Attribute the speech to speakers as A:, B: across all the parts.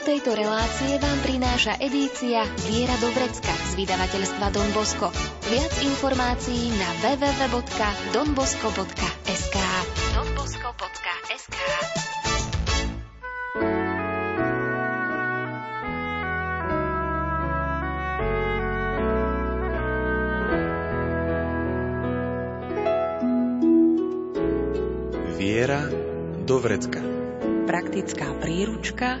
A: tejto relácie vám prináša edícia Viera do Vrecka z vydavateľstva Don Bosco. Viac informácií na www.donbosco.sk donbosco.sk
B: Viera do vrecka.
C: Praktická príručka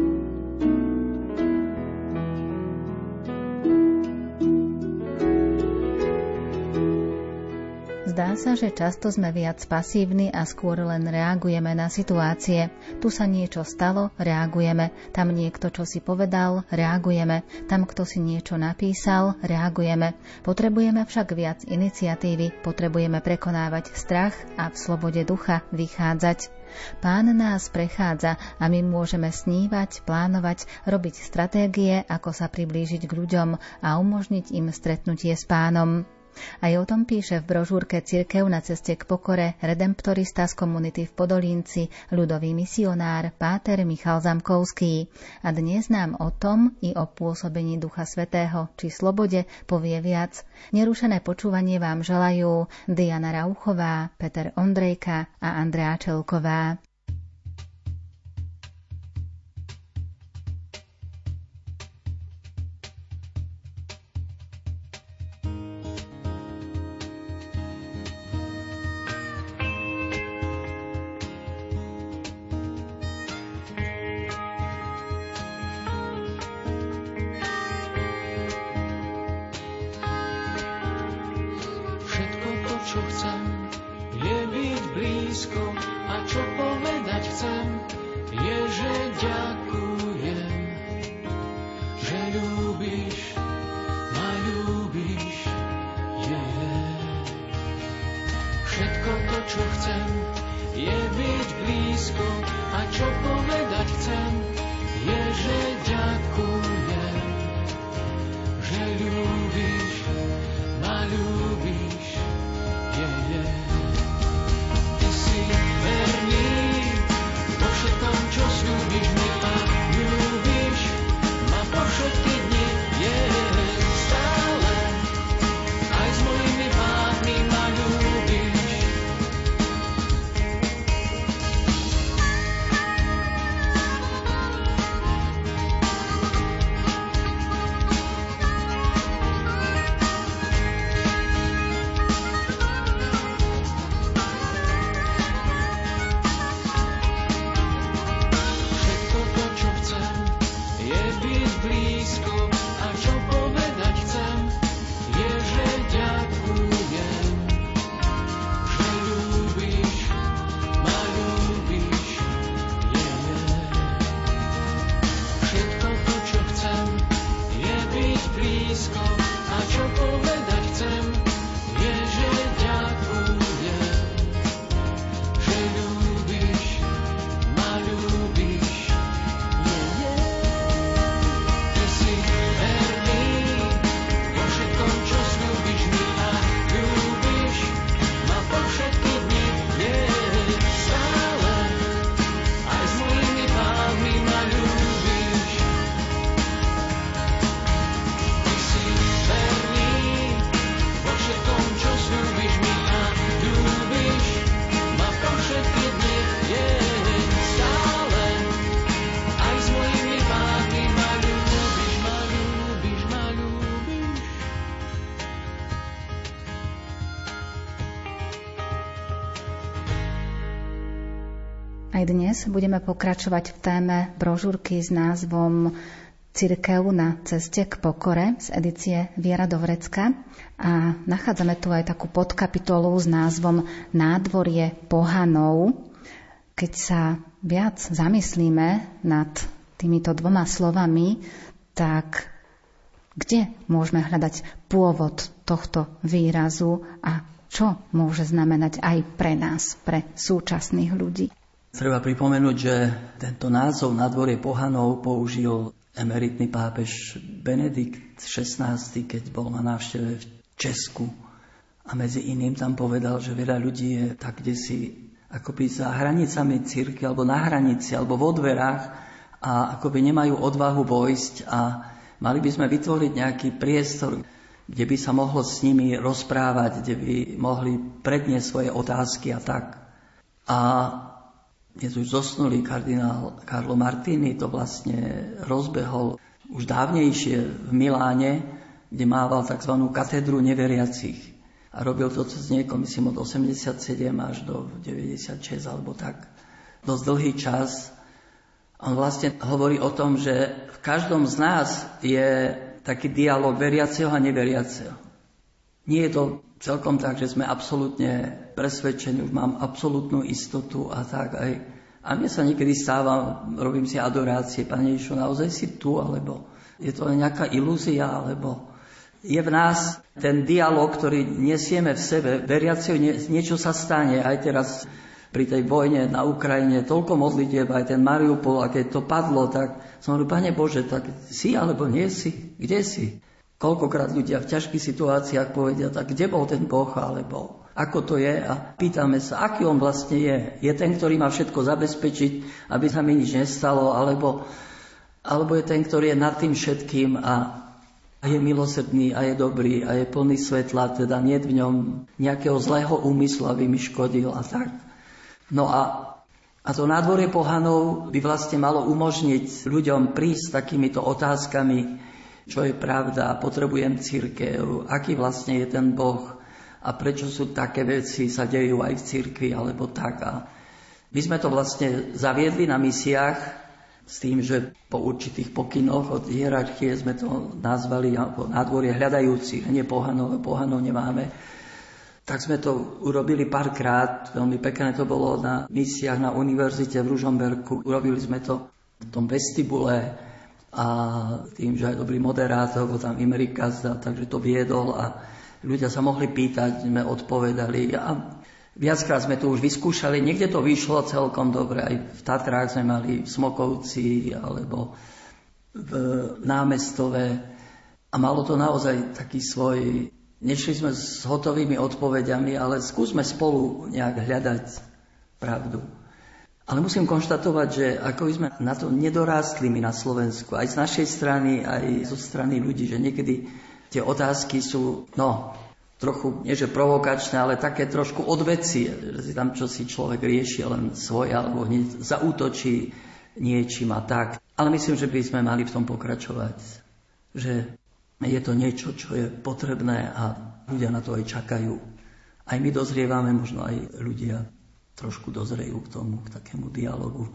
D: Sa, že často sme viac pasívni a skôr len reagujeme na situácie. Tu sa niečo stalo, reagujeme. Tam niekto čo si povedal, reagujeme. Tam kto si niečo napísal, reagujeme. Potrebujeme však viac iniciatívy, potrebujeme prekonávať strach a v slobode ducha vychádzať. Pán nás prechádza a my môžeme snívať, plánovať, robiť stratégie, ako sa priblížiť k ľuďom a umožniť im stretnutie s pánom. Aj o tom píše v brožúrke Cirkev na ceste k pokore redemptorista z komunity v Podolínci, ľudový misionár Páter Michal Zamkovský. A dnes nám o tom i o pôsobení Ducha Svetého či slobode povie viac. Nerušené počúvanie vám želajú Diana Rauchová, Peter Ondrejka a Andrea Čelková. Aj dnes budeme pokračovať v téme brožúrky s názvom Cirkev na ceste k pokore z edície Viera do Vrecka a nachádzame tu aj takú podkapitolu s názvom Nádvorie pohanov. Keď sa viac zamyslíme nad týmito dvoma slovami, tak kde môžeme hľadať pôvod tohto výrazu a čo môže znamenať aj pre nás, pre súčasných ľudí?
E: Treba pripomenúť, že tento názov na dvorie pohanov použil emeritný pápež Benedikt XVI, keď bol na návšteve v Česku. A medzi iným tam povedal, že veľa ľudí je tak, kde si akoby za hranicami círky, alebo na hranici, alebo vo dverách a akoby nemajú odvahu vojsť a mali by sme vytvoriť nejaký priestor, kde by sa mohlo s nimi rozprávať, kde by mohli predniesť svoje otázky a tak. A dnes už zosnulý kardinál Carlo Martini to vlastne rozbehol už dávnejšie v Miláne, kde mával tzv. katedru neveriacich. A robil to cez niekoho, myslím, od 87 až do 96 alebo tak. Dosť dlhý čas. On vlastne hovorí o tom, že v každom z nás je taký dialog veriaceho a neveriaceho. Nie je to celkom tak, že sme absolútne presvedčení, už mám absolútnu istotu a tak aj. A mne sa niekedy stáva, robím si adorácie, Pane Ježišu, naozaj si tu, alebo je to nejaká ilúzia, alebo je v nás ten dialog, ktorý nesieme v sebe, veriaceho niečo sa stane, aj teraz pri tej vojne na Ukrajine, toľko modlitieb, aj ten Mariupol, a keď to padlo, tak som hovoril, Pane Bože, tak si alebo nie si? Kde si? Koľkokrát ľudia v ťažkých situáciách povedia, tak kde bol ten Boh, alebo ako to je a pýtame sa, aký on vlastne je. Je ten, ktorý má všetko zabezpečiť, aby sa mi nič nestalo, alebo, alebo je ten, ktorý je nad tým všetkým a, a je milosrdný a je dobrý a je plný svetla, teda nie v ňom nejakého zlého úmyslu, aby mi škodil a tak. No a, a to nádvorie pohanov by vlastne malo umožniť ľuďom prísť s takýmito otázkami, čo je pravda, potrebujem církev, aký vlastne je ten Boh a prečo sú také veci sa dejú aj v církvi alebo tak. A my sme to vlastne zaviedli na misiách s tým, že po určitých pokynoch od hierarchie sme to nazvali nádvorie hľadajúcich, nie pohanov, pohanov nemáme tak sme to urobili párkrát, veľmi pekné to bolo na misiách na univerzite v Ružomberku. Urobili sme to v tom vestibule a tým, že aj dobrý moderátor, bol tam Imerika, takže to viedol a ľudia sa mohli pýtať, sme odpovedali. A viackrát sme to už vyskúšali, niekde to vyšlo celkom dobre, aj v Tatrách sme mali v Smokovci alebo v námestove. A malo to naozaj taký svoj Nešli sme s hotovými odpovediami, ale skúsme spolu nejak hľadať pravdu. Ale musím konštatovať, že ako sme na to nedorástli my na Slovensku, aj z našej strany, aj zo strany ľudí, že niekedy tie otázky sú, no, trochu, nie že provokačné, ale také trošku odveci, že si tam čo si človek rieši len svoje, alebo hneď zaútočí niečím a tak. Ale myslím, že by sme mali v tom pokračovať. Že je to niečo, čo je potrebné a ľudia na to aj čakajú. Aj my dozrievame, možno aj ľudia trošku dozrejú k tomu, k takému dialogu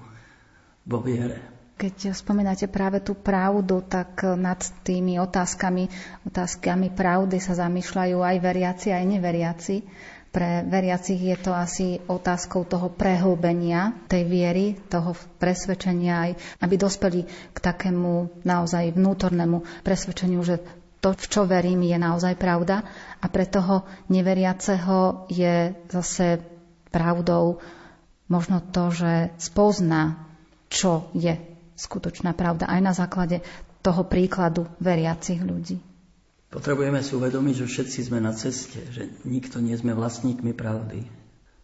E: vo viere.
D: Keď spomínate práve tú pravdu, tak nad tými otázkami, otázkami pravdy sa zamýšľajú aj veriaci, aj neveriaci. Pre veriacich je to asi otázkou toho prehlbenia tej viery, toho presvedčenia, aj aby dospeli k takému naozaj vnútornému presvedčeniu, že to, v čo verím, je naozaj pravda a pre toho neveriaceho je zase pravdou možno to, že spozná, čo je skutočná pravda aj na základe toho príkladu veriacich ľudí.
E: Potrebujeme si uvedomiť, že všetci sme na ceste, že nikto nie sme vlastníkmi pravdy.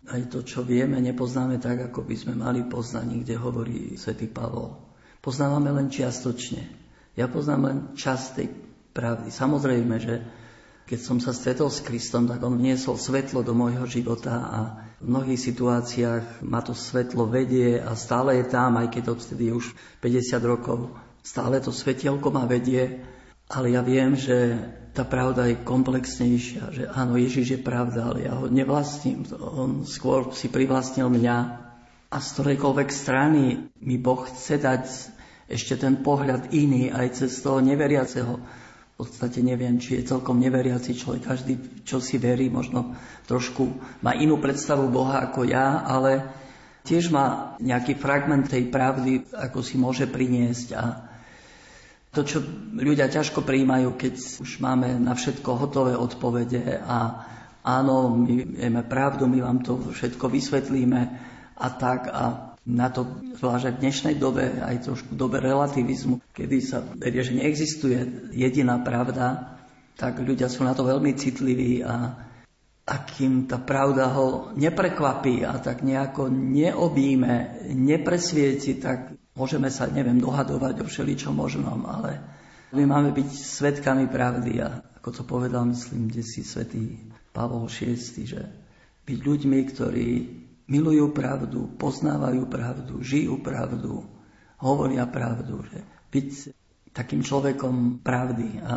E: Aj to, čo vieme, nepoznáme tak, ako by sme mali poznať, kde hovorí svätý Pavol. Poznávame len čiastočne. Ja poznám len čas tej pravdy. Samozrejme, že keď som sa stretol s Kristom, tak on vniesol svetlo do môjho života a v mnohých situáciách ma to svetlo vedie a stále je tam, aj keď odtedy už 50 rokov. Stále to svetielko ma vedie, ale ja viem, že tá pravda je komplexnejšia, že áno, Ježiš je pravda, ale ja ho nevlastním. On skôr si privlastnil mňa a z ktorejkoľvek strany mi Boh chce dať ešte ten pohľad iný aj cez toho neveriaceho v podstate neviem, či je celkom neveriaci človek. Každý, čo si verí, možno trošku má inú predstavu Boha ako ja, ale tiež má nejaký fragment tej pravdy, ako si môže priniesť. A to, čo ľudia ťažko prijímajú, keď už máme na všetko hotové odpovede a áno, my vieme pravdu, my vám to všetko vysvetlíme a tak. A na to, zvlášť v dnešnej dobe, aj trošku dobe relativizmu, kedy sa verie, že neexistuje jediná pravda, tak ľudia sú na to veľmi citliví a akým tá pravda ho neprekvapí a tak nejako neobíme, nepresvieti, tak môžeme sa, neviem, dohadovať o všeličom možnom, ale my máme byť svetkami pravdy a ako to povedal, myslím, kde si svetý Pavol VI, že byť ľuďmi, ktorí milujú pravdu, poznávajú pravdu, žijú pravdu, hovoria pravdu, že byť takým človekom pravdy a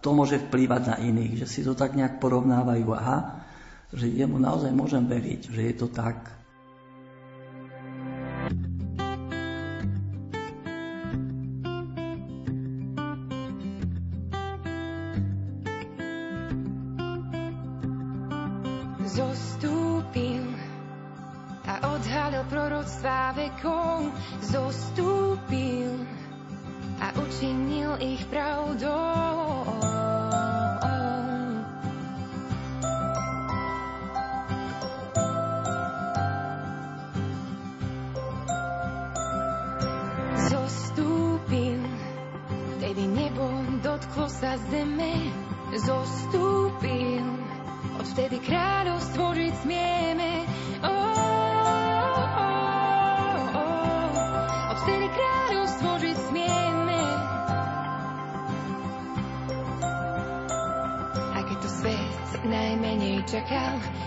E: to môže vplývať na iných, že si to tak nejak porovnávajú. Aha, že jemu naozaj môžem veriť, že je to tak.
F: Proroctvá vekov. Zostúpil a učinil ich pravdou. dotklo sa zeme, zostúpil. Odvtedy kráľovstvo žiť smieme.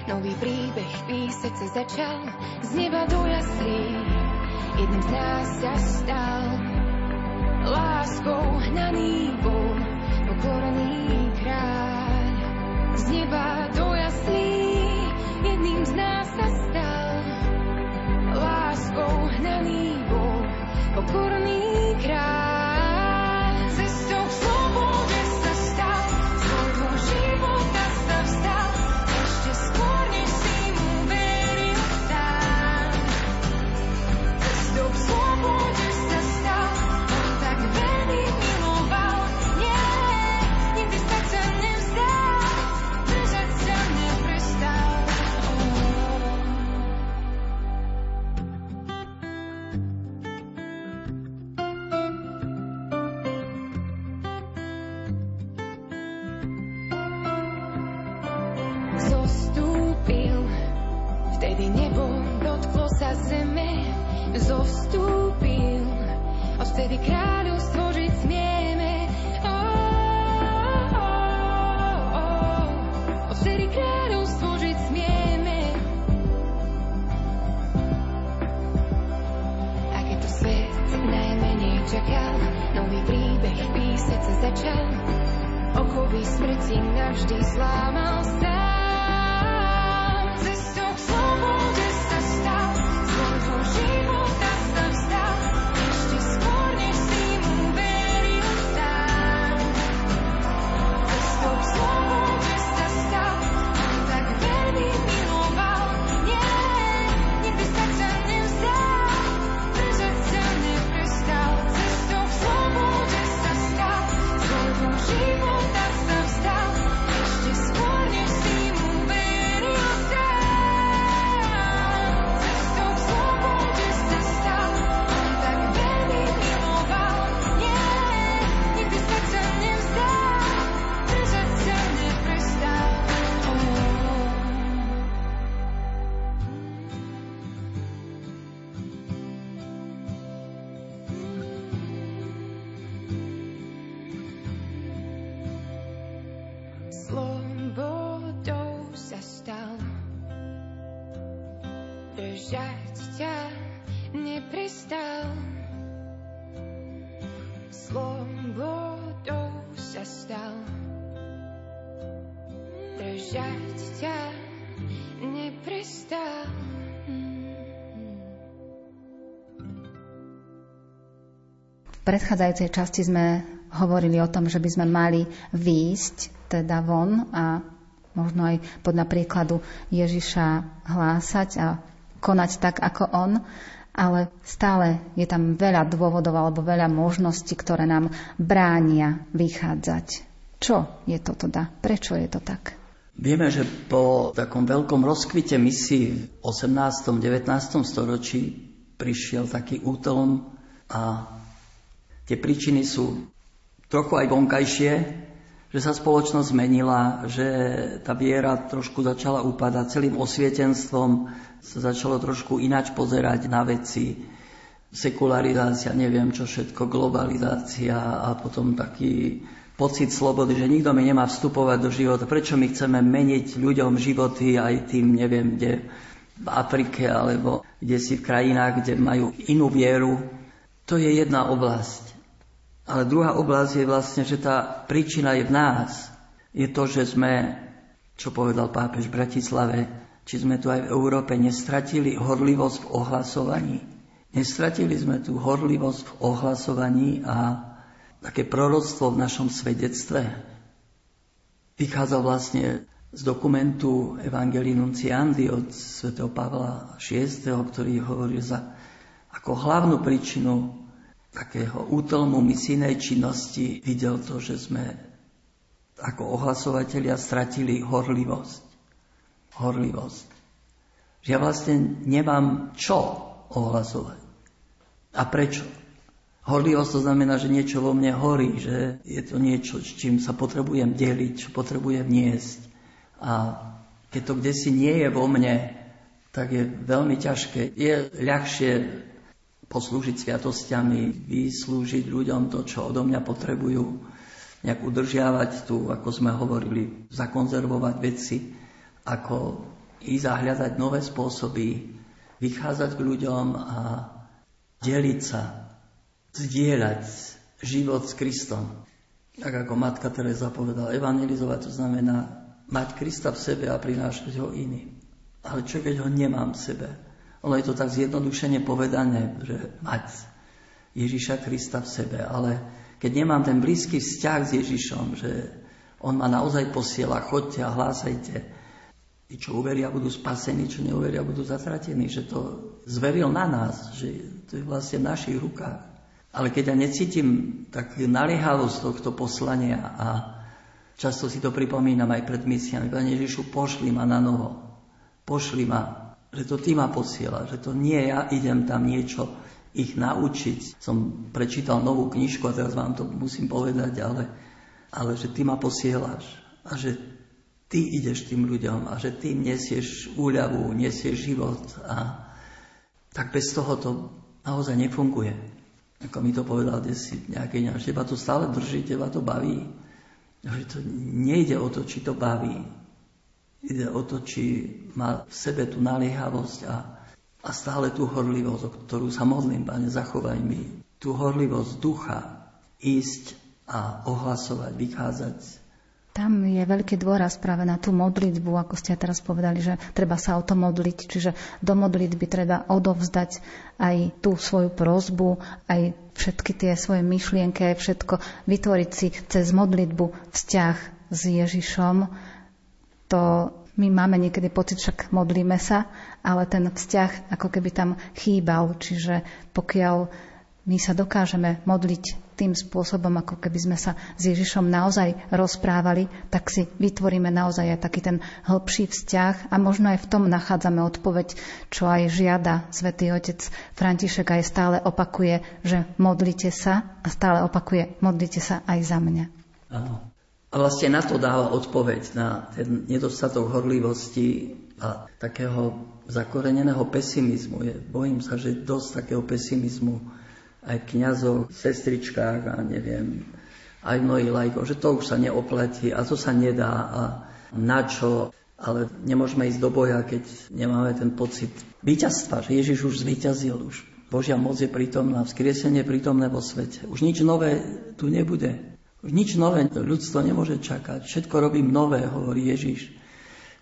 F: Nový príbeh písať sa začal. Z neba do jaslí, jedným z nás sa stal láskou hnaný bol pokorný kráľ. Z neba do jaslí jedným z nás
D: predchádzajúcej časti sme hovorili o tom, že by sme mali výjsť teda von a možno aj podľa príkladu Ježiša hlásať a konať tak ako on, ale stále je tam veľa dôvodov alebo veľa možností, ktoré nám bránia vychádzať. Čo je to teda? Prečo je to tak?
E: Vieme, že po takom veľkom rozkvite misií v 18. 19. storočí prišiel taký útlom a Tie príčiny sú trochu aj vonkajšie, že sa spoločnosť zmenila, že tá viera trošku začala upadať, celým osvietenstvom sa začalo trošku inač pozerať na veci. Sekularizácia, neviem čo všetko, globalizácia a potom taký pocit slobody, že nikto mi nemá vstupovať do života. Prečo my chceme meniť ľuďom životy aj tým, neviem, kde v Afrike alebo kde si v krajinách, kde majú inú vieru. To je jedna oblasť. Ale druhá oblasť je vlastne, že tá príčina je v nás. Je to, že sme, čo povedal pápež v Bratislave, či sme tu aj v Európe nestratili horlivosť v ohlasovaní. Nestratili sme tú horlivosť v ohlasovaní a také proroctvo v našom svedectve. Vychádza vlastne z dokumentu Evangelii Nunciandi od svätého Pavla VI, ktorý hovorí za ako hlavnú príčinu takého útlmu misijnej činnosti videl to, že sme ako ohlasovatelia stratili horlivosť. Horlivosť. Že ja vlastne nemám čo ohlasovať. A prečo? Horlivosť to znamená, že niečo vo mne horí, že je to niečo, s čím sa potrebujem deliť, čo potrebujem niesť. A keď to kde si nie je vo mne, tak je veľmi ťažké. Je ľahšie poslúžiť sviatostiami, vyslúžiť ľuďom to, čo odo mňa potrebujú, nejak udržiavať tu, ako sme hovorili, zakonzervovať veci, ako ísť a hľadať nové spôsoby, vychádzať k ľuďom a deliť sa, zdieľať život s Kristom. Tak ako Matka Teresa povedala, evangelizovať to znamená mať Krista v sebe a prinášať ho iným. Ale čo keď ho nemám v sebe? Ono je to tak zjednodušene povedané, že mať Ježiša Krista v sebe, ale keď nemám ten blízky vzťah s Ježišom, že on ma naozaj posiela, chodte a hlásajte, tí, čo uveria, budú spasení, čo neuveria, budú zatratení, že to zveril na nás, že to je vlastne v našich rukách. Ale keď ja necítim tak naliehavosť tohto poslania a často si to pripomínam aj pred misiami, Pane Ježišu, pošli ma na novo, pošli ma že to ty ma posiela, že to nie ja idem tam niečo ich naučiť. Som prečítal novú knižku a teraz vám to musím povedať, ale, ale že ty ma posielaš a že ty ideš tým ľuďom a že ty nesieš úľavu, nesieš život a tak bez toho to naozaj nefunguje. Ako mi to povedal desi nejaký že teba to stále drží, teba to baví. Že to nejde o to, či to baví, Ide o to, či má v sebe tú naliehavosť a, a stále tú horlivosť, o ktorú sa modlím, Pane, zachovaj mi tú horlivosť ducha ísť a ohlasovať, vychádzať
D: tam je veľký dôraz práve na tú modlitbu, ako ste teraz povedali, že treba sa o to modliť, čiže do modlitby treba odovzdať aj tú svoju prozbu, aj všetky tie svoje myšlienky, aj všetko vytvoriť si cez modlitbu vzťah s Ježišom to my máme niekedy pocit, však modlíme sa, ale ten vzťah ako keby tam chýbal. Čiže pokiaľ my sa dokážeme modliť tým spôsobom, ako keby sme sa s Ježišom naozaj rozprávali, tak si vytvoríme naozaj aj taký ten hĺbší vzťah a možno aj v tom nachádzame odpoveď, čo aj žiada svätý Otec František aj stále opakuje, že modlite sa a stále opakuje, modlite sa aj za mňa.
E: Áno. A vlastne na to dáva odpoveď, na ten nedostatok horlivosti a takého zakoreneného pesimizmu. Je, bojím sa, že dosť takého pesimizmu aj v sestričkách a neviem, aj mnohých lajkov, že to už sa neopletí a to sa nedá a na čo, ale nemôžeme ísť do boja, keď nemáme ten pocit víťazstva, že Ježiš už zvíťazil, už Božia moc je prítomná, vzkriesenie prítomné vo svete. Už nič nové tu nebude. Nič nové ľudstvo nemôže čakať. Všetko robí nové, hovorí Ježiš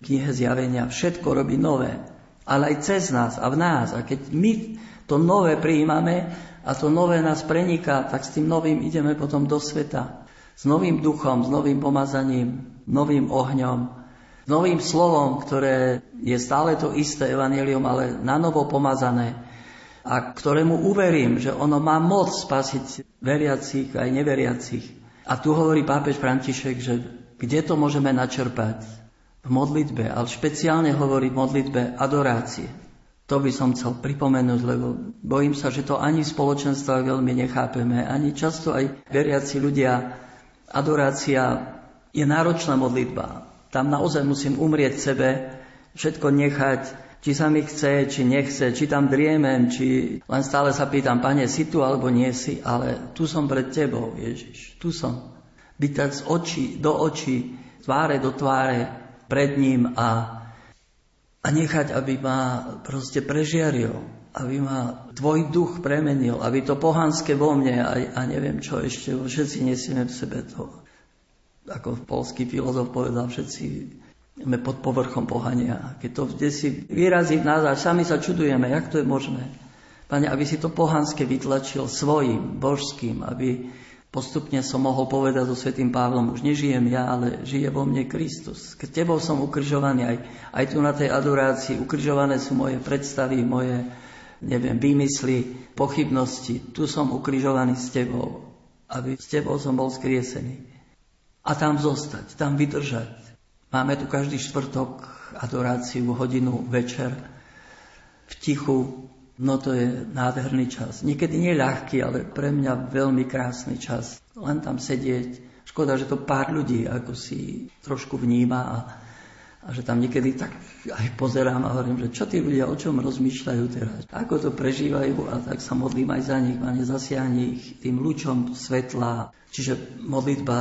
E: v knihe zjavenia. Všetko robí nové. Ale aj cez nás a v nás. A keď my to nové prijímame a to nové nás preniká, tak s tým novým ideme potom do sveta. S novým duchom, s novým pomazaním, novým ohňom, s novým slovom, ktoré je stále to isté evanelium, ale na novo pomazané a ktorému uverím, že ono má moc spasiť veriacich aj neveriacich. A tu hovorí pápež František, že kde to môžeme načerpať? V modlitbe, ale špeciálne hovorí v modlitbe adorácie. To by som chcel pripomenúť, lebo bojím sa, že to ani v spoločenstvách veľmi nechápeme, ani často aj veriaci ľudia. Adorácia je náročná modlitba. Tam naozaj musím umrieť sebe, všetko nechať, či sa mi chce, či nechce, či tam driemem, či len stále sa pýtam, pane, si tu alebo nie si, ale tu som pred tebou, Ježiš, tu som. Byť tak z očí do očí, tváre do tváre pred ním a, a nechať, aby ma proste prežiaril, aby ma tvoj duch premenil, aby to pohanské vo mne a, a neviem čo ešte, všetci nesieme v sebe to. Ako polský filozof povedal, všetci sme pod povrchom pohania. Keď to kde si vyrazí v nás a sami sa čudujeme, jak to je možné. Pane, aby si to pohanské vytlačil svojim, božským, aby postupne som mohol povedať so Svetým Pavlom, už nežijem ja, ale žije vo mne Kristus. Keď tebou som ukrižovaný, aj, aj tu na tej adorácii, ukrižované sú moje predstavy, moje neviem, výmysly, pochybnosti. Tu som ukrižovaný s tebou, aby s tebou som bol skriesený. A tam zostať, tam vydržať. Máme tu každý štvrtok adoráciu, hodinu, večer, v tichu, no to je nádherný čas. Niekedy nie ľahký, ale pre mňa veľmi krásny čas. Len tam sedieť. Škoda, že to pár ľudí ako si trošku vníma a a že tam niekedy tak aj pozerám a hovorím, že čo tí ľudia, o čom rozmýšľajú teraz, ako to prežívajú a tak sa modlím aj za nich, Pane, zasiahni ich tým lučom svetla. Čiže modlitba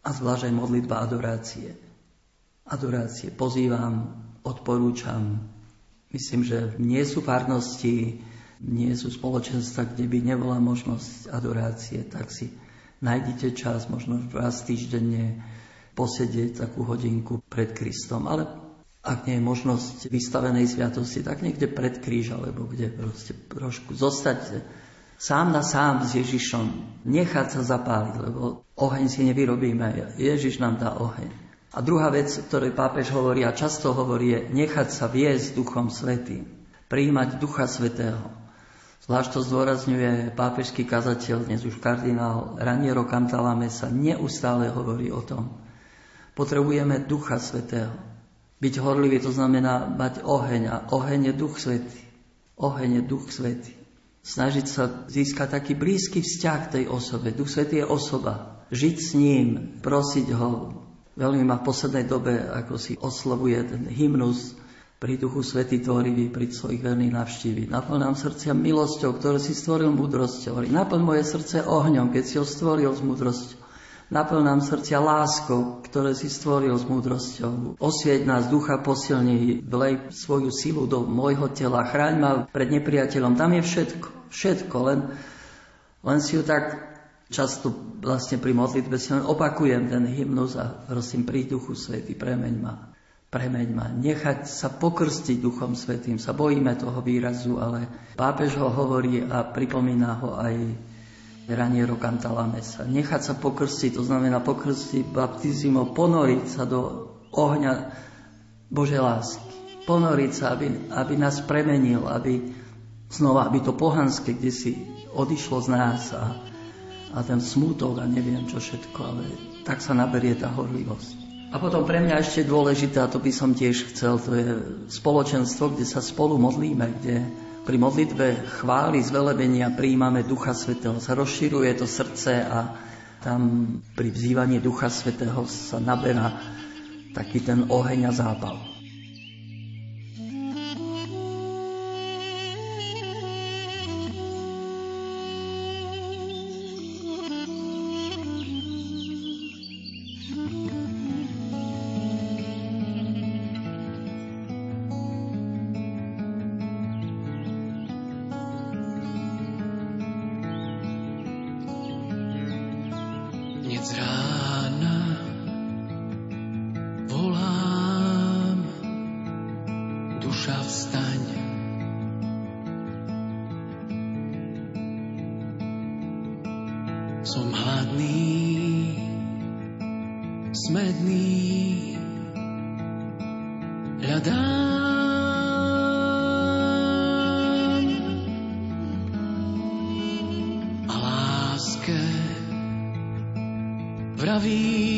E: a zvlášť aj modlitba adorácie. Adorácie pozývam, odporúčam. Myslím, že nie sú párnosti, nie sú spoločenstva, kde by nebola možnosť adorácie, tak si nájdite čas, možno raz týždenne, posedieť takú hodinku pred Kristom. Ale ak nie je možnosť vystavenej sviatosti, tak niekde pred kríž, alebo kde proste trošku zostať sám na sám s Ježišom, nechať sa zapáliť, lebo oheň si nevyrobíme, Ježiš nám dá oheň. A druhá vec, o ktorej pápež hovorí a často hovorí, je nechať sa viesť Duchom Svetým, prijímať Ducha Svetého. Zvlášť to zdôrazňuje pápežský kazateľ, dnes už kardinál Raniero Cantalamessa, neustále hovorí o tom, Potrebujeme Ducha Svetého. Byť horlivý to znamená mať oheň a oheň je Duch Svetý. Oheň je Duch Svetý. Snažiť sa získať taký blízky vzťah k tej osobe. Duch Svetý je osoba. Žiť s ním, prosiť ho. Veľmi ma v poslednej dobe, ako si oslovuje ten hymnus pri Duchu Svetý tvorivý, pri svojich verných navštíví. Naplň nám srdcia milosťou, ktoré si stvoril múdrosťou. Naplň moje srdce ohňom, keď si ho stvoril s múdrosťou. Naplň nám srdcia láskou, ktoré si stvoril s múdrosťou. Osvieť nás ducha posilní, vlej svoju silu do môjho tela, chráň ma pred nepriateľom. Tam je všetko, všetko, len, len si ju tak často vlastne pri modlitbe si len opakujem ten hymnus a prosím, príď Duchu Svety, premeň ma, premeň ma. Nechať sa pokrstiť Duchom Svetým, sa bojíme toho výrazu, ale pápež ho hovorí a pripomína ho aj Raniero Cantalamessa. Nechať sa pokrstiť, to znamená pokrstiť baptizimo, ponoriť sa do ohňa Božej lásky. Ponoriť sa, aby, aby nás premenil, aby znova, aby to pohanské, kde si odišlo z nás a, a ten smútok a neviem čo všetko, ale tak sa naberie tá horlivosť. A potom pre mňa ešte dôležité, a to by som tiež chcel, to je spoločenstvo, kde sa spolu modlíme, kde pri modlitbe chvály, zvelebenia príjmame Ducha Svetého. Sa rozširuje to srdce a tam pri vzývaní Ducha Svetého sa naberá taký ten oheň a zápal.
G: posmedný. Hľadám a láske vraví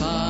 H: dôležité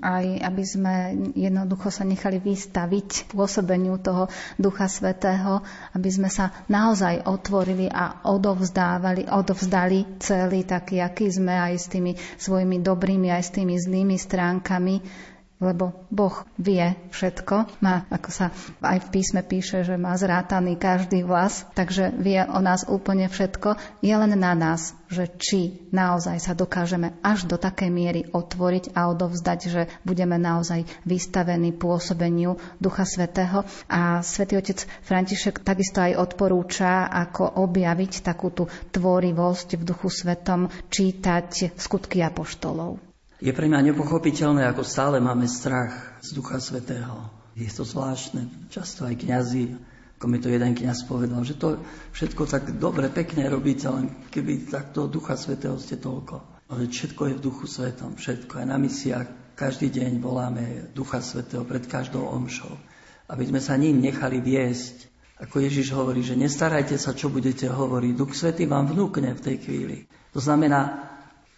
H: aj, aby sme jednoducho sa nechali vystaviť pôsobeniu toho Ducha Svetého, aby sme sa naozaj otvorili a odovzdávali, odovzdali celý taký, aký sme aj s tými svojimi dobrými, aj s tými zlými stránkami, lebo Boh vie všetko. Má, ako sa aj v písme píše, že má zrátaný každý vlas, takže vie o nás úplne všetko. Je len na nás, že či naozaj sa dokážeme až do takej miery otvoriť a odovzdať, že budeme naozaj vystavení pôsobeniu Ducha Svetého. A Svetý Otec František takisto aj odporúča, ako objaviť takú tú tvorivosť v Duchu Svetom, čítať skutky apoštolov
E: Je pre mňa nepochopiteľné, ako stále máme strach z Ducha Svetého. Je to zvláštne. Často aj kňazi, ako mi to jeden kňaz povedal, že to všetko tak dobre, pekne robíte, len keby takto Ducha Svetého ste toľko. Ale všetko je v Duchu Svetom, všetko. Aj na misiách každý deň voláme Ducha Svetého pred každou omšou. Aby sme sa ním nechali viesť. Ako Ježiš hovorí, že nestarajte sa, čo budete hovoriť. Duch Svetý vám vnúkne v tej chvíli. To znamená,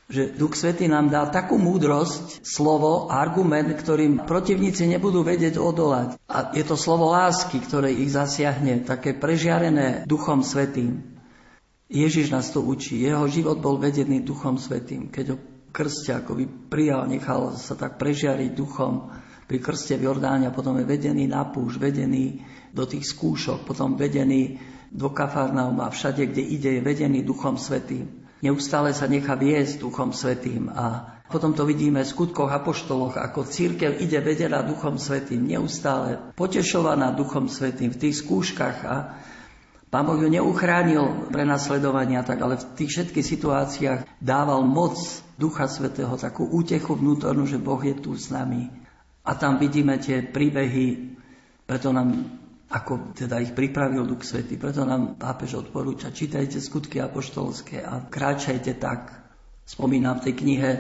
E: že Duch Svetý nám dá takú múdrosť, slovo, argument, ktorým protivníci nebudú vedieť odolať. A je to slovo lásky, ktoré ich zasiahne, také prežiarené Duchom Svetým. Ježiš nás to učí. Jeho život bol vedený Duchom Svetým. Keď ho krste akoby prijal, nechal sa tak prežiariť Duchom pri krste v Jordáne a potom je vedený na púš, vedený do tých skúšok, potom vedený do Kafarnauma, všade, kde ide, je vedený Duchom Svetým. Neustále sa nechá viesť Duchom Svetým a potom to vidíme v skutkoch apoštoloch, ako církev ide vedená Duchom Svetým, neustále potešovaná Duchom Svetým v tých skúškach a Pán Boh ju neuchránil pre nasledovania, tak ale v tých všetkých situáciách dával moc Ducha Svetého, takú útechu vnútornú, že Boh je tu s nami. A tam vidíme tie príbehy, preto nám ako teda ich pripravil Duch Svety. Preto nám pápež odporúča, čítajte skutky apoštolské a kráčajte tak. Spomínam v tej knihe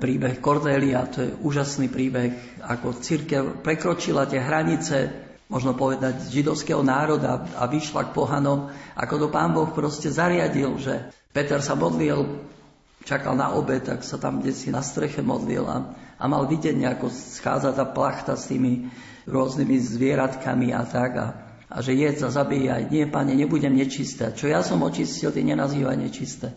E: príbeh Cordelia, to je úžasný príbeh, ako církev prekročila tie hranice, možno povedať, židovského národa a vyšla k pohanom, ako to pán Boh proste zariadil, že Peter sa modlil, čakal na obed, tak sa tam kde si na streche modlil a, a mal vidieť, ako schádza tá plachta s tými rôznymi zvieratkami a tak. A, a že jedz a zabíjaj. Nie, pane, nebudem nečisté. Čo ja som očistil, ty nenazývaj nečisté.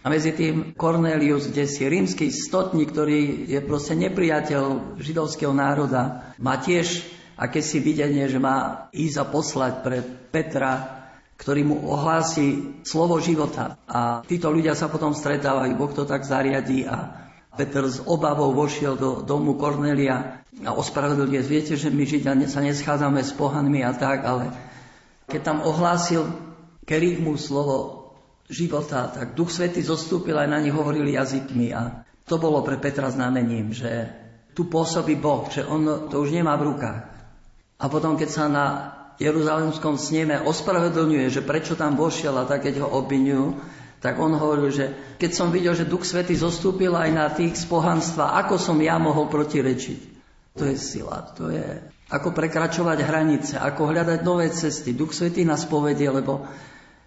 E: A medzi tým Cornelius, kde si rímsky stotník, ktorý je proste nepriateľ židovského národa, má tiež akési videnie, že má ísť a poslať pre Petra, ktorý mu ohlási slovo života. A títo ľudia sa potom stretávajú, Boh to tak zariadí a Peter s obavou vošiel do domu Kornelia a ospravedlňuje. Viete, že my Židia sa neschádzame s pohanmi a tak, ale keď tam ohlásil Kerich mu slovo života, tak Duch Svety zostúpil aj na nich hovorili jazykmi a to bolo pre Petra znamením, že tu pôsobí Boh, že on to už nemá v rukách. A potom, keď sa na Jeruzalemskom sneme ospravedlňuje, že prečo tam vošiel a tak, keď ho obvinujú, tak on hovoril, že keď som videl, že Duch Svety zostúpil aj na tých z pohanstva, ako som ja mohol protirečiť. To je sila, to je ako prekračovať hranice, ako hľadať nové cesty. Duch Svetý nás povedie, lebo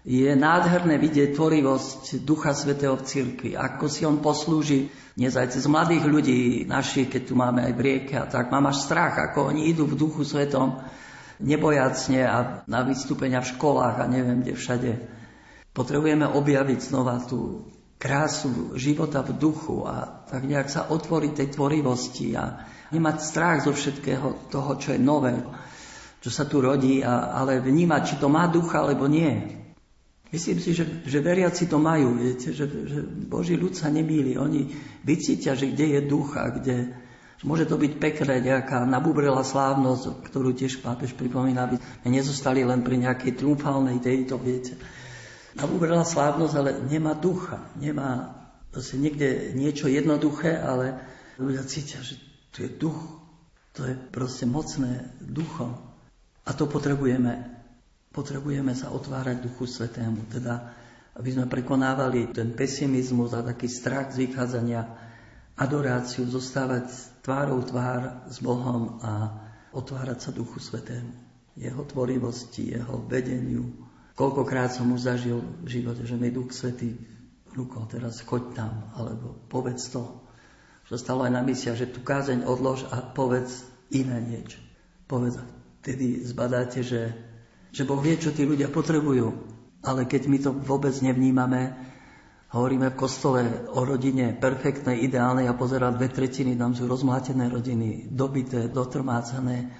E: je nádherné vidieť tvorivosť Ducha Svetého v cirkvi, ako si on poslúži dnes aj cez mladých ľudí našich, keď tu máme aj v rieke a tak. Mám až strach, ako oni idú v Duchu Svetom nebojacne a na vystúpenia v školách a neviem kde všade. Potrebujeme objaviť znova tú krásu života v duchu a tak nejak sa otvoriť tej tvorivosti a nemať strach zo všetkého toho, čo je nové, čo sa tu rodí, a, ale vnímať, či to má ducha, alebo nie. Myslím si, že, že veriaci to majú, viete, že, že Boží ľud sa nemýli. Oni vycítia, že kde je duch a kde... Môže to byť pekné, nejaká nabubrela slávnosť, ktorú tiež pápež pripomína, aby sme nezostali len pri nejakej triumfálnej tejto, viete. Nabubrela slávnosť, ale nemá ducha, nemá proste niekde niečo jednoduché, ale ľudia cítia, že to je duch. To je proste mocné duchom. A to potrebujeme. Potrebujeme sa otvárať Duchu Svetému. Teda, aby sme prekonávali ten pesimizmus a taký strach z vychádzania, adoráciu, zostávať tvárou tvár s Bohom a otvárať sa Duchu Svetému. Jeho tvorivosti, jeho vedeniu. Koľkokrát som už zažil v živote, že mi Duch Svetý rukou teraz choď tam, alebo povedz to, čo stalo aj na misiach, že tu kázeň odlož a povedz iné niečo. Povedz. Vtedy zbadáte, že, že Boh vie, čo tí ľudia potrebujú. Ale keď my to vôbec nevnímame, hovoríme v kostole o rodine perfektnej, ideálnej a pozerá dve tretiny, tam sú rozmlátené rodiny, dobité, dotrmácané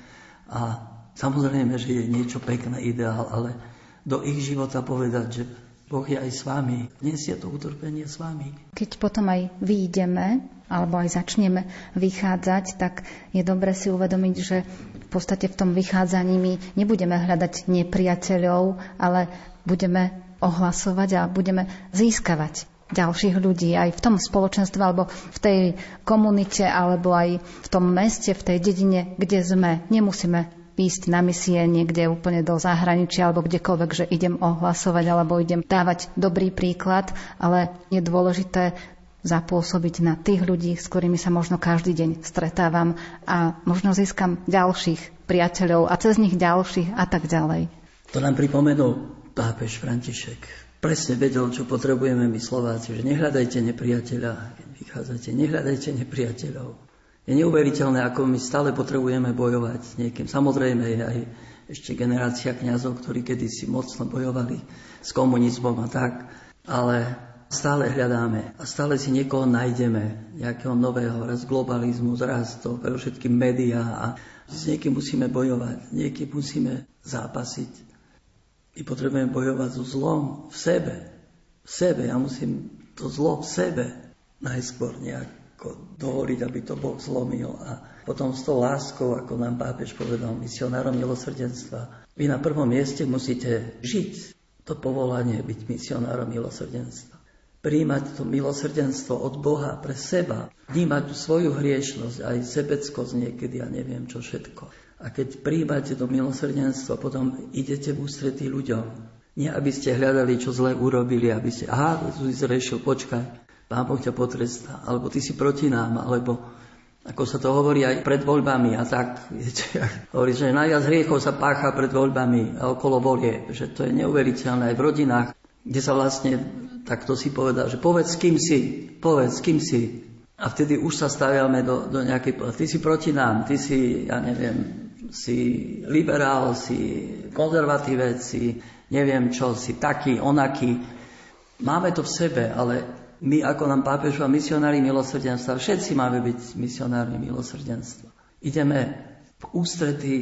E: a samozrejme, že je niečo pekné, ideál, ale do ich života povedať, že Boh je aj s vami. Dnes je to utrpenie s vami.
D: Keď potom aj vyjdeme, alebo aj začneme vychádzať, tak je dobre si uvedomiť, že v podstate v tom vychádzaní my nebudeme hľadať nepriateľov, ale budeme ohlasovať a budeme získavať ďalších ľudí aj v tom spoločenstve alebo v tej komunite alebo aj v tom meste, v tej dedine, kde sme. Nemusíme ísť na misie niekde úplne do zahraničia alebo kdekoľvek, že idem ohlasovať alebo idem dávať dobrý príklad, ale je dôležité zapôsobiť na tých ľudí, s ktorými sa možno každý deň stretávam a možno získam ďalších priateľov a cez nich ďalších a tak ďalej.
E: To nám pripomenul pápež František. Presne vedel, čo potrebujeme my Slováci, že nehľadajte nepriateľa, keď vychádzate, nehľadajte nepriateľov. Je neuveriteľné, ako my stále potrebujeme bojovať s niekým. Samozrejme je aj ešte generácia kňazov, ktorí kedysi mocno bojovali s komunizmom a tak, ale stále hľadáme a stále si niekoho nájdeme, nejakého nového, raz globalizmu, raz to, pre všetky médiá a s niekým musíme bojovať, niekým musíme zápasiť. My potrebujeme bojovať so zlom v sebe. V sebe. Ja musím to zlo v sebe najskôr nejako dovoliť, aby to Boh zlomil. A potom s tou láskou, ako nám pápež povedal, misionárom milosrdenstva. Vy na prvom mieste musíte žiť to povolanie byť misionárom milosrdenstva príjmať to milosrdenstvo od Boha pre seba, vnímať svoju hriešnosť, aj sebeckosť niekedy, ja neviem čo všetko. A keď príjmate to milosrdenstvo, potom idete v ústretí ľuďom. Nie, aby ste hľadali, čo zle urobili, aby ste, aha, tu si zrešil, počkaj, Pán Boh ťa potrestá, alebo ty si proti nám, alebo ako sa to hovorí aj pred voľbami a tak, viete, hovorí, že najviac hriechov sa pácha pred voľbami a okolo volie, že to je neuveriteľné aj v rodinách, kde sa vlastne takto si povedal, že povedz, kým si, povedz, kým si. A vtedy už sa staviame do, do nejakej... Ty si proti nám, ty si, ja neviem, si liberál, si konzervatívec, si neviem čo, si taký, onaký. Máme to v sebe, ale my ako nám pápežu a misionári milosrdenstva, všetci máme byť misionári milosrdenstva. Ideme v ústrety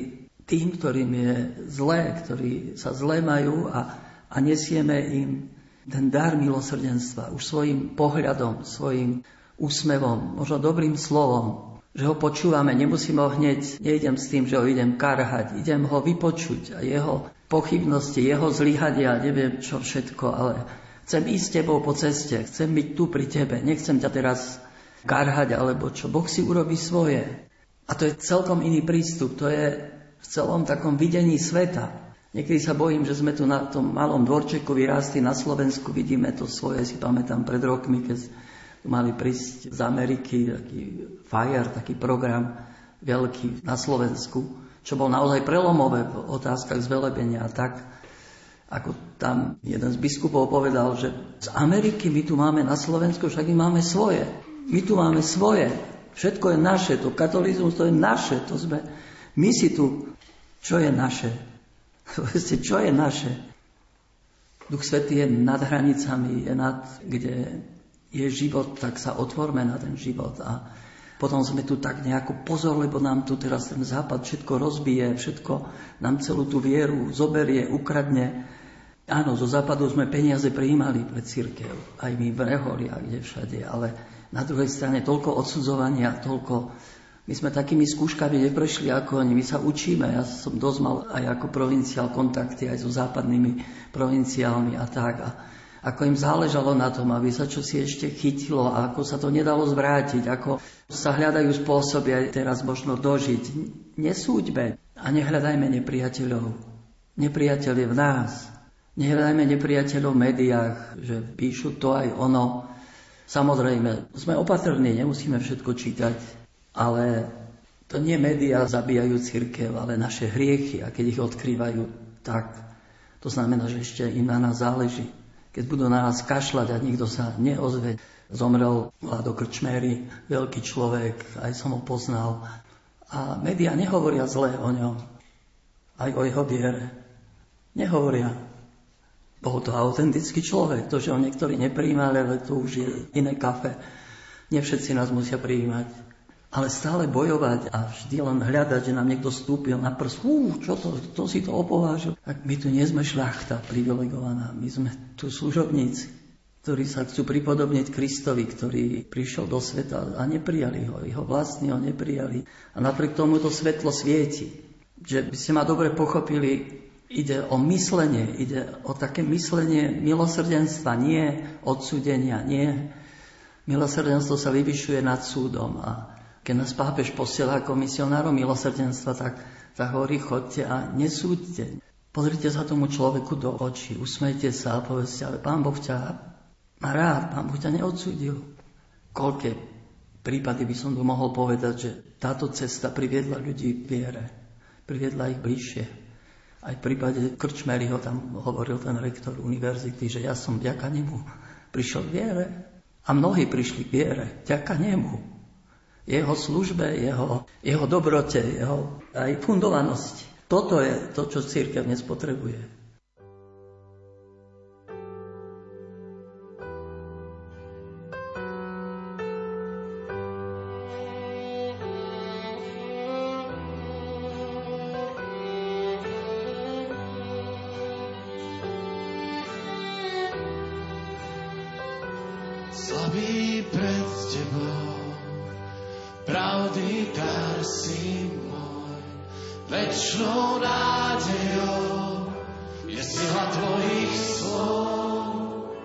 E: tým, ktorým je zlé, ktorí sa zlé majú a a nesieme im ten dar milosrdenstva už svojim pohľadom, svojim úsmevom, možno dobrým slovom, že ho počúvame, nemusíme ho hneď, nejdem s tým, že ho idem karhať, idem ho vypočuť a jeho pochybnosti, jeho zlyhadia, neviem čo všetko, ale chcem ísť s tebou po ceste, chcem byť tu pri tebe, nechcem ťa teraz karhať alebo čo. Boh si urobí svoje. A to je celkom iný prístup, to je v celom takom videní sveta. Niekedy sa bojím, že sme tu na tom malom dvorčeku vyrástli na Slovensku, vidíme to svoje, si pamätám pred rokmi, keď mali prísť z Ameriky taký FIRE, taký program veľký na Slovensku, čo bol naozaj prelomové v otázkach zvelebenia a tak. Ako tam jeden z biskupov povedal, že z Ameriky my tu máme na Slovensku, však my máme svoje. My tu máme svoje. Všetko je naše, to katolizmus to je naše, to sme, my si tu, čo je naše? Povedzte, čo je naše? Duch Svetý je nad hranicami, je nad, kde je život, tak sa otvorme na ten život. A potom sme tu tak nejako pozor, lebo nám tu teraz ten západ všetko rozbije, všetko nám celú tú vieru zoberie, ukradne. Áno, zo západu sme peniaze prijímali pre církev, aj my v Reholi a kde všade, ale na druhej strane toľko odsudzovania, toľko my sme takými skúškami neprešli ako oni, my sa učíme. Ja som dosť mal aj ako provinciál kontakty aj so západnými provinciálmi a tak. A ako im záležalo na tom, aby sa čosi ešte chytilo ako sa to nedalo zvrátiť, ako sa hľadajú spôsoby aj teraz možno dožiť. Nesúďme a nehľadajme nepriateľov. Nepriateľ je v nás. Nehľadajme nepriateľov v médiách, že píšu to aj ono. Samozrejme, sme opatrní, nemusíme všetko čítať, ale to nie médiá zabíjajú církev, ale naše hriechy. A keď ich odkrývajú, tak to znamená, že ešte im na nás záleží. Keď budú na nás kašľať a nikto sa neozve. Zomrel Vlado Krčmery, veľký človek, aj som ho poznal. A médiá nehovoria zle o ňom, aj o jeho viere. Nehovoria. Bol to autentický človek. To, že ho niektorí nepríjmali, ale to už je iné kafe. Nie všetci nás musia prijímať. Ale stále bojovať a vždy len hľadať, že nám niekto stúpil na prst. Ú, čo to, to si to opovážil. Tak my tu nie sme šľachta privilegovaná, my sme tu služobníci, ktorí sa chcú pripodobniť Kristovi, ktorý prišiel do sveta a neprijali ho, jeho vlastní ho neprijali. A napriek tomu to svetlo svieti. Že by ste ma dobre pochopili,
H: ide o myslenie, ide o také myslenie milosrdenstva, nie odsúdenia, nie. Milosrdenstvo sa vyvyšuje nad súdom a keď nás pápež posiela ako misionárov milosrdenstva, tak, tak hovorí, chodte a nesúďte. Pozrite sa tomu človeku do očí, usmejte sa a povedzte, ale pán Boh ťa má rád, pán Boh ťa neodsúdil. Koľké prípady by som tu mohol povedať, že táto cesta priviedla ľudí k viere, priviedla ich bližšie. Aj v prípade Krčmeryho tam hovoril ten rektor univerzity, že ja som vďaka nemu prišiel k viere. A mnohí prišli k viere vďaka nemu jeho službe, jeho, jeho dobrote, jeho aj fundovanosti. Toto je to, čo církev dnes potrebuje. Večnou nádejou je sila tvojich slov.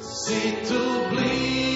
H: Si tu blíž.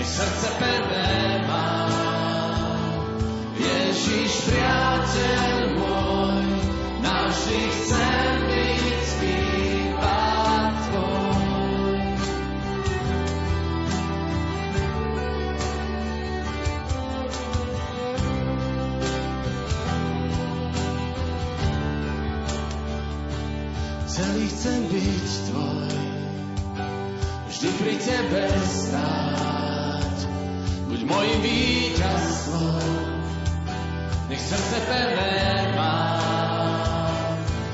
H: nech srdce pevné má. Ježiš, priateľ môj, navždy chcem byť spíva tvoj. Celý chcem byť tvoj, vždy pri tebe stáť moje víťazstvo, nech srdce pevné má.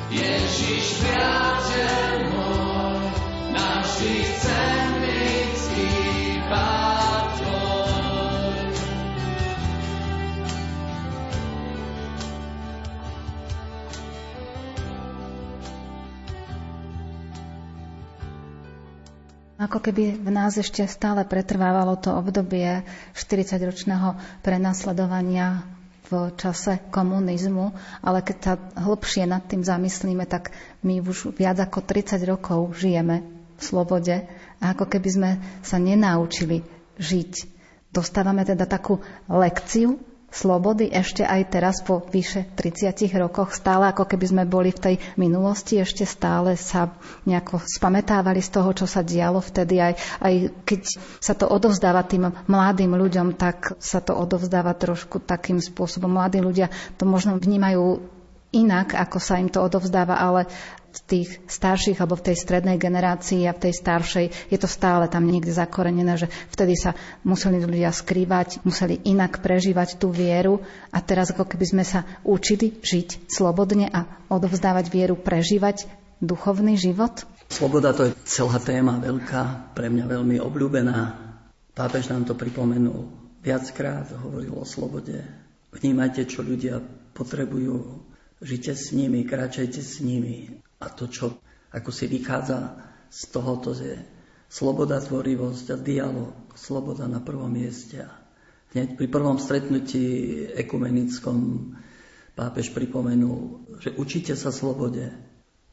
H: Ježiš, priateľ môj, navždy chce
D: Ako keby v nás ešte stále pretrvávalo to obdobie 40-ročného prenasledovania v čase komunizmu, ale keď sa hlbšie nad tým zamyslíme, tak my už viac ako 30 rokov žijeme v slobode a ako keby sme sa nenaučili žiť. Dostávame teda takú lekciu slobody ešte aj teraz po vyše 30 rokoch, stále ako keby sme boli v tej minulosti, ešte stále sa nejako spametávali z toho, čo sa dialo vtedy, aj, aj keď sa to odovzdáva tým mladým ľuďom, tak sa to odovzdáva trošku takým spôsobom. Mladí ľudia to možno vnímajú inak, ako sa im to odovzdáva, ale tých starších alebo v tej strednej generácii a v tej staršej je to stále tam niekde zakorenené, že vtedy sa museli ľudia skrývať, museli inak prežívať tú vieru a teraz ako keby sme sa učili žiť slobodne a odovzdávať vieru, prežívať duchovný život?
E: Sloboda to je celá téma veľká, pre mňa veľmi obľúbená. Pápež nám to pripomenul viackrát, hovoril o slobode. Vnímajte, čo ľudia potrebujú, žite s nimi, kráčajte s nimi. A to, čo ako si vychádza z tohoto, je sloboda, tvorivosť a dialog. Sloboda na prvom mieste. Hneď pri prvom stretnutí ekumenickom pápež pripomenul, že učite sa slobode,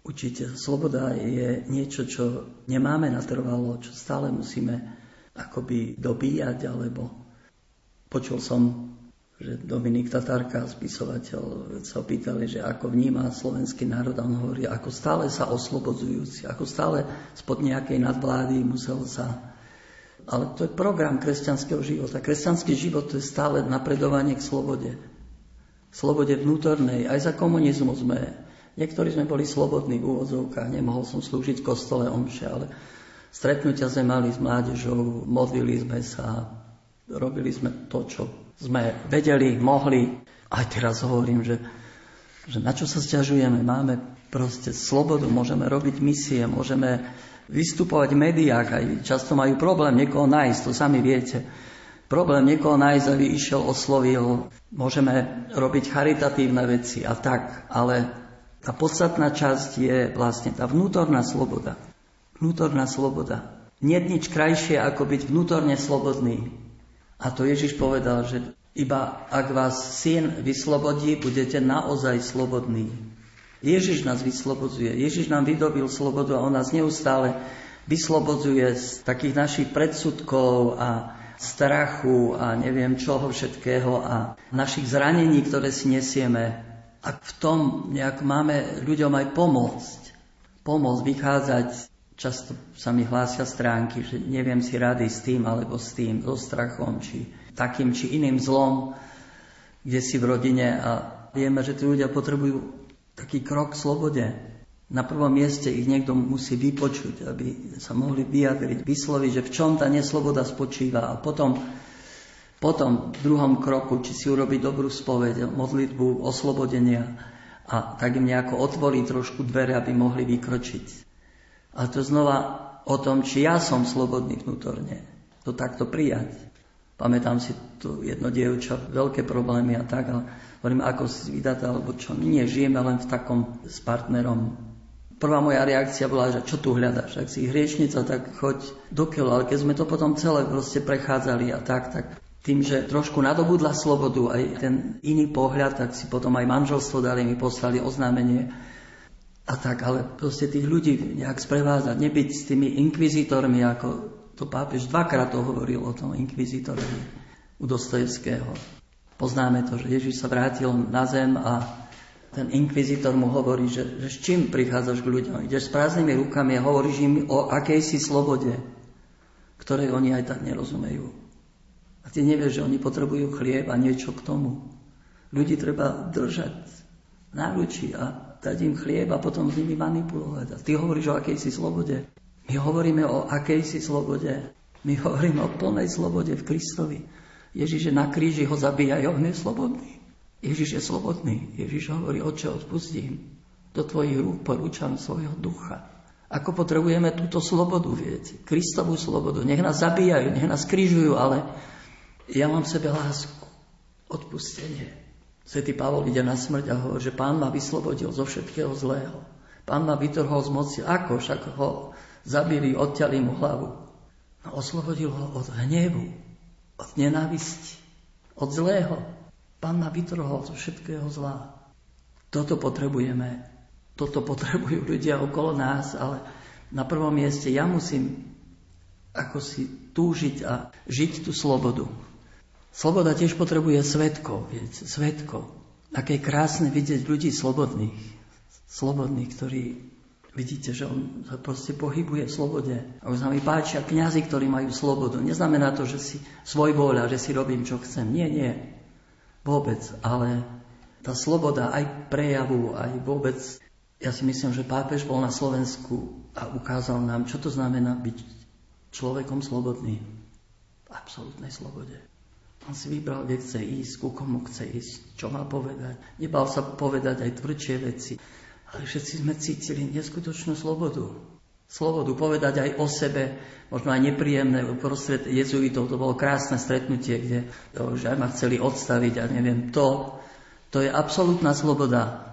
E: Určite sloboda je niečo, čo nemáme natrvalo, čo stále musíme akoby dobíjať, alebo počul som, že Dominik Tatarka, spisovateľ, sa opýtali, že ako vníma slovenský národ a on hovorí, ako stále sa oslobodzujúci, ako stále spod nejakej nadvlády musel sa... Ale to je program kresťanského života. Kresťanský život to je stále napredovanie k slobode. Slobode vnútornej. Aj za komunizmu sme Niektorí sme boli slobodní v úvodzovkách, nemohol som slúžiť v kostole omše, ale stretnutia sme mali s mládežou, modlili sme sa, robili sme to, čo sme vedeli, mohli. Aj teraz hovorím, že, že na čo sa stiažujeme, máme proste slobodu, môžeme robiť misie, môžeme vystupovať v médiách, aj často majú problém niekoho nájsť, to sami viete. Problém niekoho nájsť, aby išiel, oslovil, môžeme robiť charitatívne veci a tak, ale tá podstatná časť je vlastne tá vnútorná sloboda. Vnútorná sloboda. Nie nič krajšie, ako byť vnútorne slobodný. A to Ježiš povedal, že iba ak vás syn vyslobodí, budete naozaj slobodní. Ježiš nás vyslobodzuje. Ježiš nám vydobil slobodu a on nás neustále vyslobodzuje z takých našich predsudkov a strachu a neviem čoho všetkého a našich zranení, ktoré si nesieme a v tom nejak máme ľuďom aj pomôcť. Pomôcť vychádzať, často sa mi hlásia stránky, že neviem si rady s tým alebo s tým, so strachom, či takým, či iným zlom, kde si v rodine a vieme, že tí ľudia potrebujú taký krok k slobode. Na prvom mieste ich niekto musí vypočuť, aby sa mohli vyjadriť, vysloviť, že v čom tá nesloboda spočíva a potom potom v druhom kroku, či si urobiť dobrú spoveď, modlitbu oslobodenia a tak im nejako otvorí trošku dvere, aby mohli vykročiť. A to znova o tom, či ja som slobodný vnútorne. To takto prijať. Pamätám si tu jedno dievča, veľké problémy a tak, ale hovorím, ako si vydať, alebo čo. Nie, žijeme len v takom s partnerom. Prvá moja reakcia bola, že čo tu hľadaš? Ak si hriešnica, tak choď do keľu. Ale keď sme to potom celé proste prechádzali a tak, tak tým, že trošku nadobudla slobodu aj ten iný pohľad, tak si potom aj manželstvo dali, mi poslali oznámenie a tak, ale proste tých ľudí nejak sprevázať, nebyť s tými inkvizitormi, ako to pápež dvakrát to hovoril o tom inkvizitorovi u Dostojevského. Poznáme to, že Ježiš sa vrátil na zem a ten inkvizitor mu hovorí, že, že s čím prichádzaš k ľuďom? Ideš s prázdnymi rukami a hovoríš im o akejsi slobode, ktorej oni aj tak nerozumejú. A ty nevieš, že oni potrebujú chlieb a niečo k tomu. Ľudí treba držať na ruči a dať im chlieb a potom s nimi manipulovať. A ty hovoríš o akejsi slobode. My hovoríme o akejsi slobode. My hovoríme o plnej slobode v Kristovi. Ježiš je na kríži, ho zabíjajú, on je slobodný. Ježiš je slobodný. Ježiš hovorí, oče, odpustím. Do tvojich rúk porúčam svojho ducha. Ako potrebujeme túto slobodu, viete? Kristovú slobodu. Nech nás zabíjajú, nech nás krížujú, ale ja mám v sebe lásku, odpustenie. Svetý Pavol ide na smrť a hovorí, že pán ma vyslobodil zo všetkého zlého. Pán ma vytrhol z moci. Ako? Však ho zabili, odťali mu hlavu. No oslobodil ho od hnevu, od nenávisti, od zlého. Pán ma vytrhol zo všetkého zlá. Toto potrebujeme. Toto potrebujú ľudia okolo nás, ale na prvom mieste ja musím ako si túžiť a žiť tú slobodu. Sloboda tiež potrebuje svetkov, viete. Aké krásne vidieť ľudí slobodných. Slobodných, ktorí Vidíte, že on sa proste pohybuje v slobode. A už sa mi páčia kňazi, ktorí majú slobodu. Neznamená to, že si svoj voľa, že si robím, čo chcem. Nie, nie. Vôbec. Ale tá sloboda aj prejavu, aj vôbec... Ja si myslím, že pápež bol na Slovensku a ukázal nám, čo to znamená byť človekom slobodným. V absolútnej slobode. On si vybral, kde chce ísť, ku komu chce ísť, čo má povedať. Nebal sa povedať aj tvrdšie veci. Ale všetci sme cítili neskutočnú slobodu. Slobodu povedať aj o sebe, možno aj nepríjemné uprostred jezuitov. To bolo krásne stretnutie, kde že aj ma chceli odstaviť a neviem, to, to je absolútna sloboda.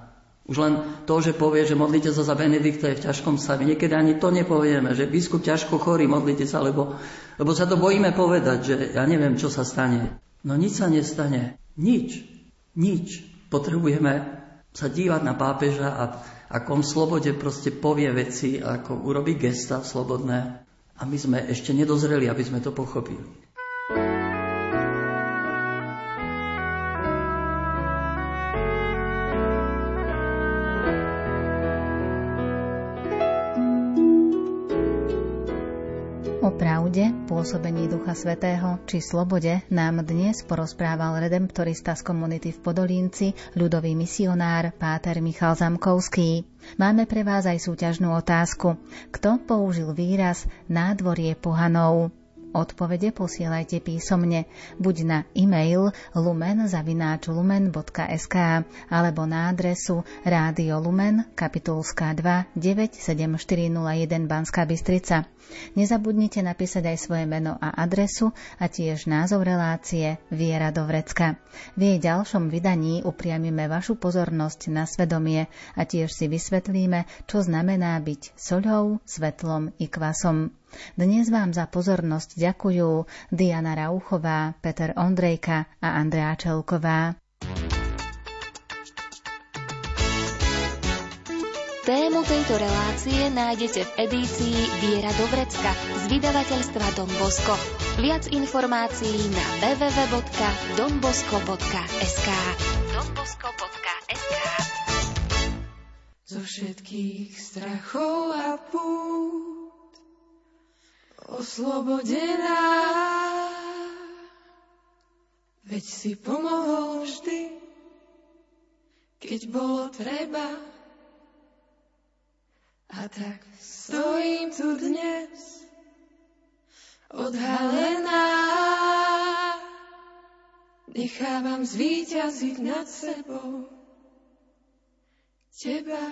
E: Už len to, že povie, že modlite sa za Benedikta je v ťažkom stave. Niekedy ani to nepovieme, že biskup ťažko chorý, modlite sa, lebo, lebo sa to bojíme povedať, že ja neviem, čo sa stane. No nič sa nestane. Nič. Nič. Potrebujeme sa dívať na pápeža a ako on v slobode proste povie veci, ako urobí gesta slobodné. A my sme ešte nedozreli, aby sme to pochopili.
D: Pravde, pôsobení Ducha Svetého či slobode nám dnes porozprával redemptorista z komunity v Podolínci, ľudový misionár Páter Michal Zamkovský. Máme pre vás aj súťažnú otázku. Kto použil výraz nádvorie pohanov? Odpovede posielajte písomne buď na e-mail lumen.lumen.sk alebo na adresu Rádio Lumen, kapitulská 2 97401 Banská Bystrica. Nezabudnite napísať aj svoje meno a adresu a tiež názov relácie Viera do Vrecka. V jej ďalšom vydaní upriamime vašu pozornosť na svedomie a tiež si vysvetlíme, čo znamená byť soľou, svetlom i kvasom. Dnes vám za pozornosť ďakujú Diana Rauchová, Peter Ondrejka a Andrea Čelková.
A: Tému tejto relácie nájdete v edícii Viera Dobrecka z vydavateľstva Don Bosco. Viac informácií na www.donbosco.sk donbosco.sk
I: Zo všetkých strachov a pút oslobodená. Veď si pomohol vždy, keď bolo treba. A tak stojím tu dnes, odhalená. Nechávam zvíťaziť nad sebou teba.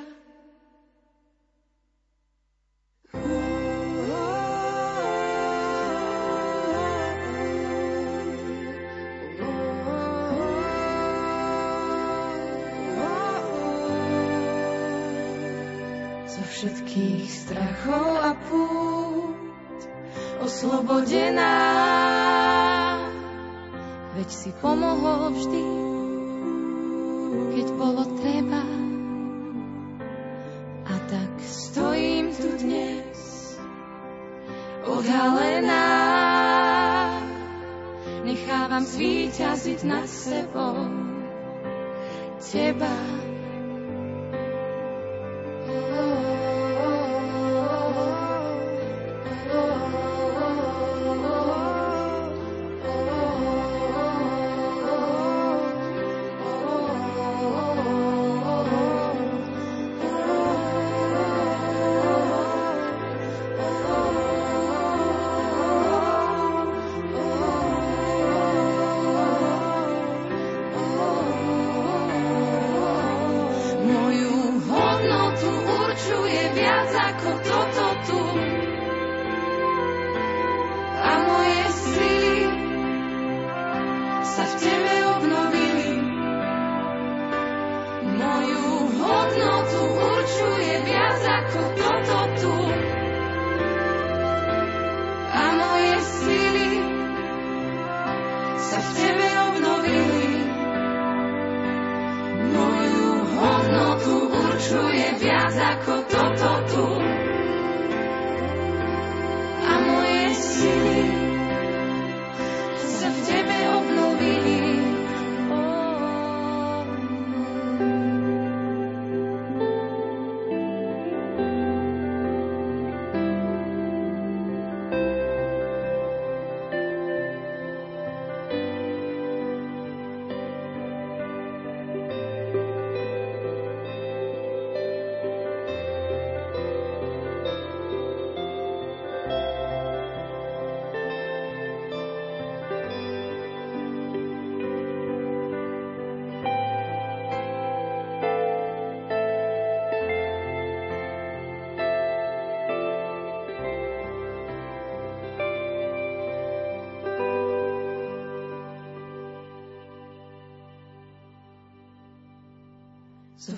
I: Všetkých strachov a pút oslobodená. Veď si pomohol vždy, keď bolo treba. A tak stojím tu dnes, odhalená. Nechávam zvíťaziť nad sebou teba.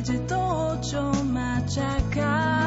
J: moje srdce plače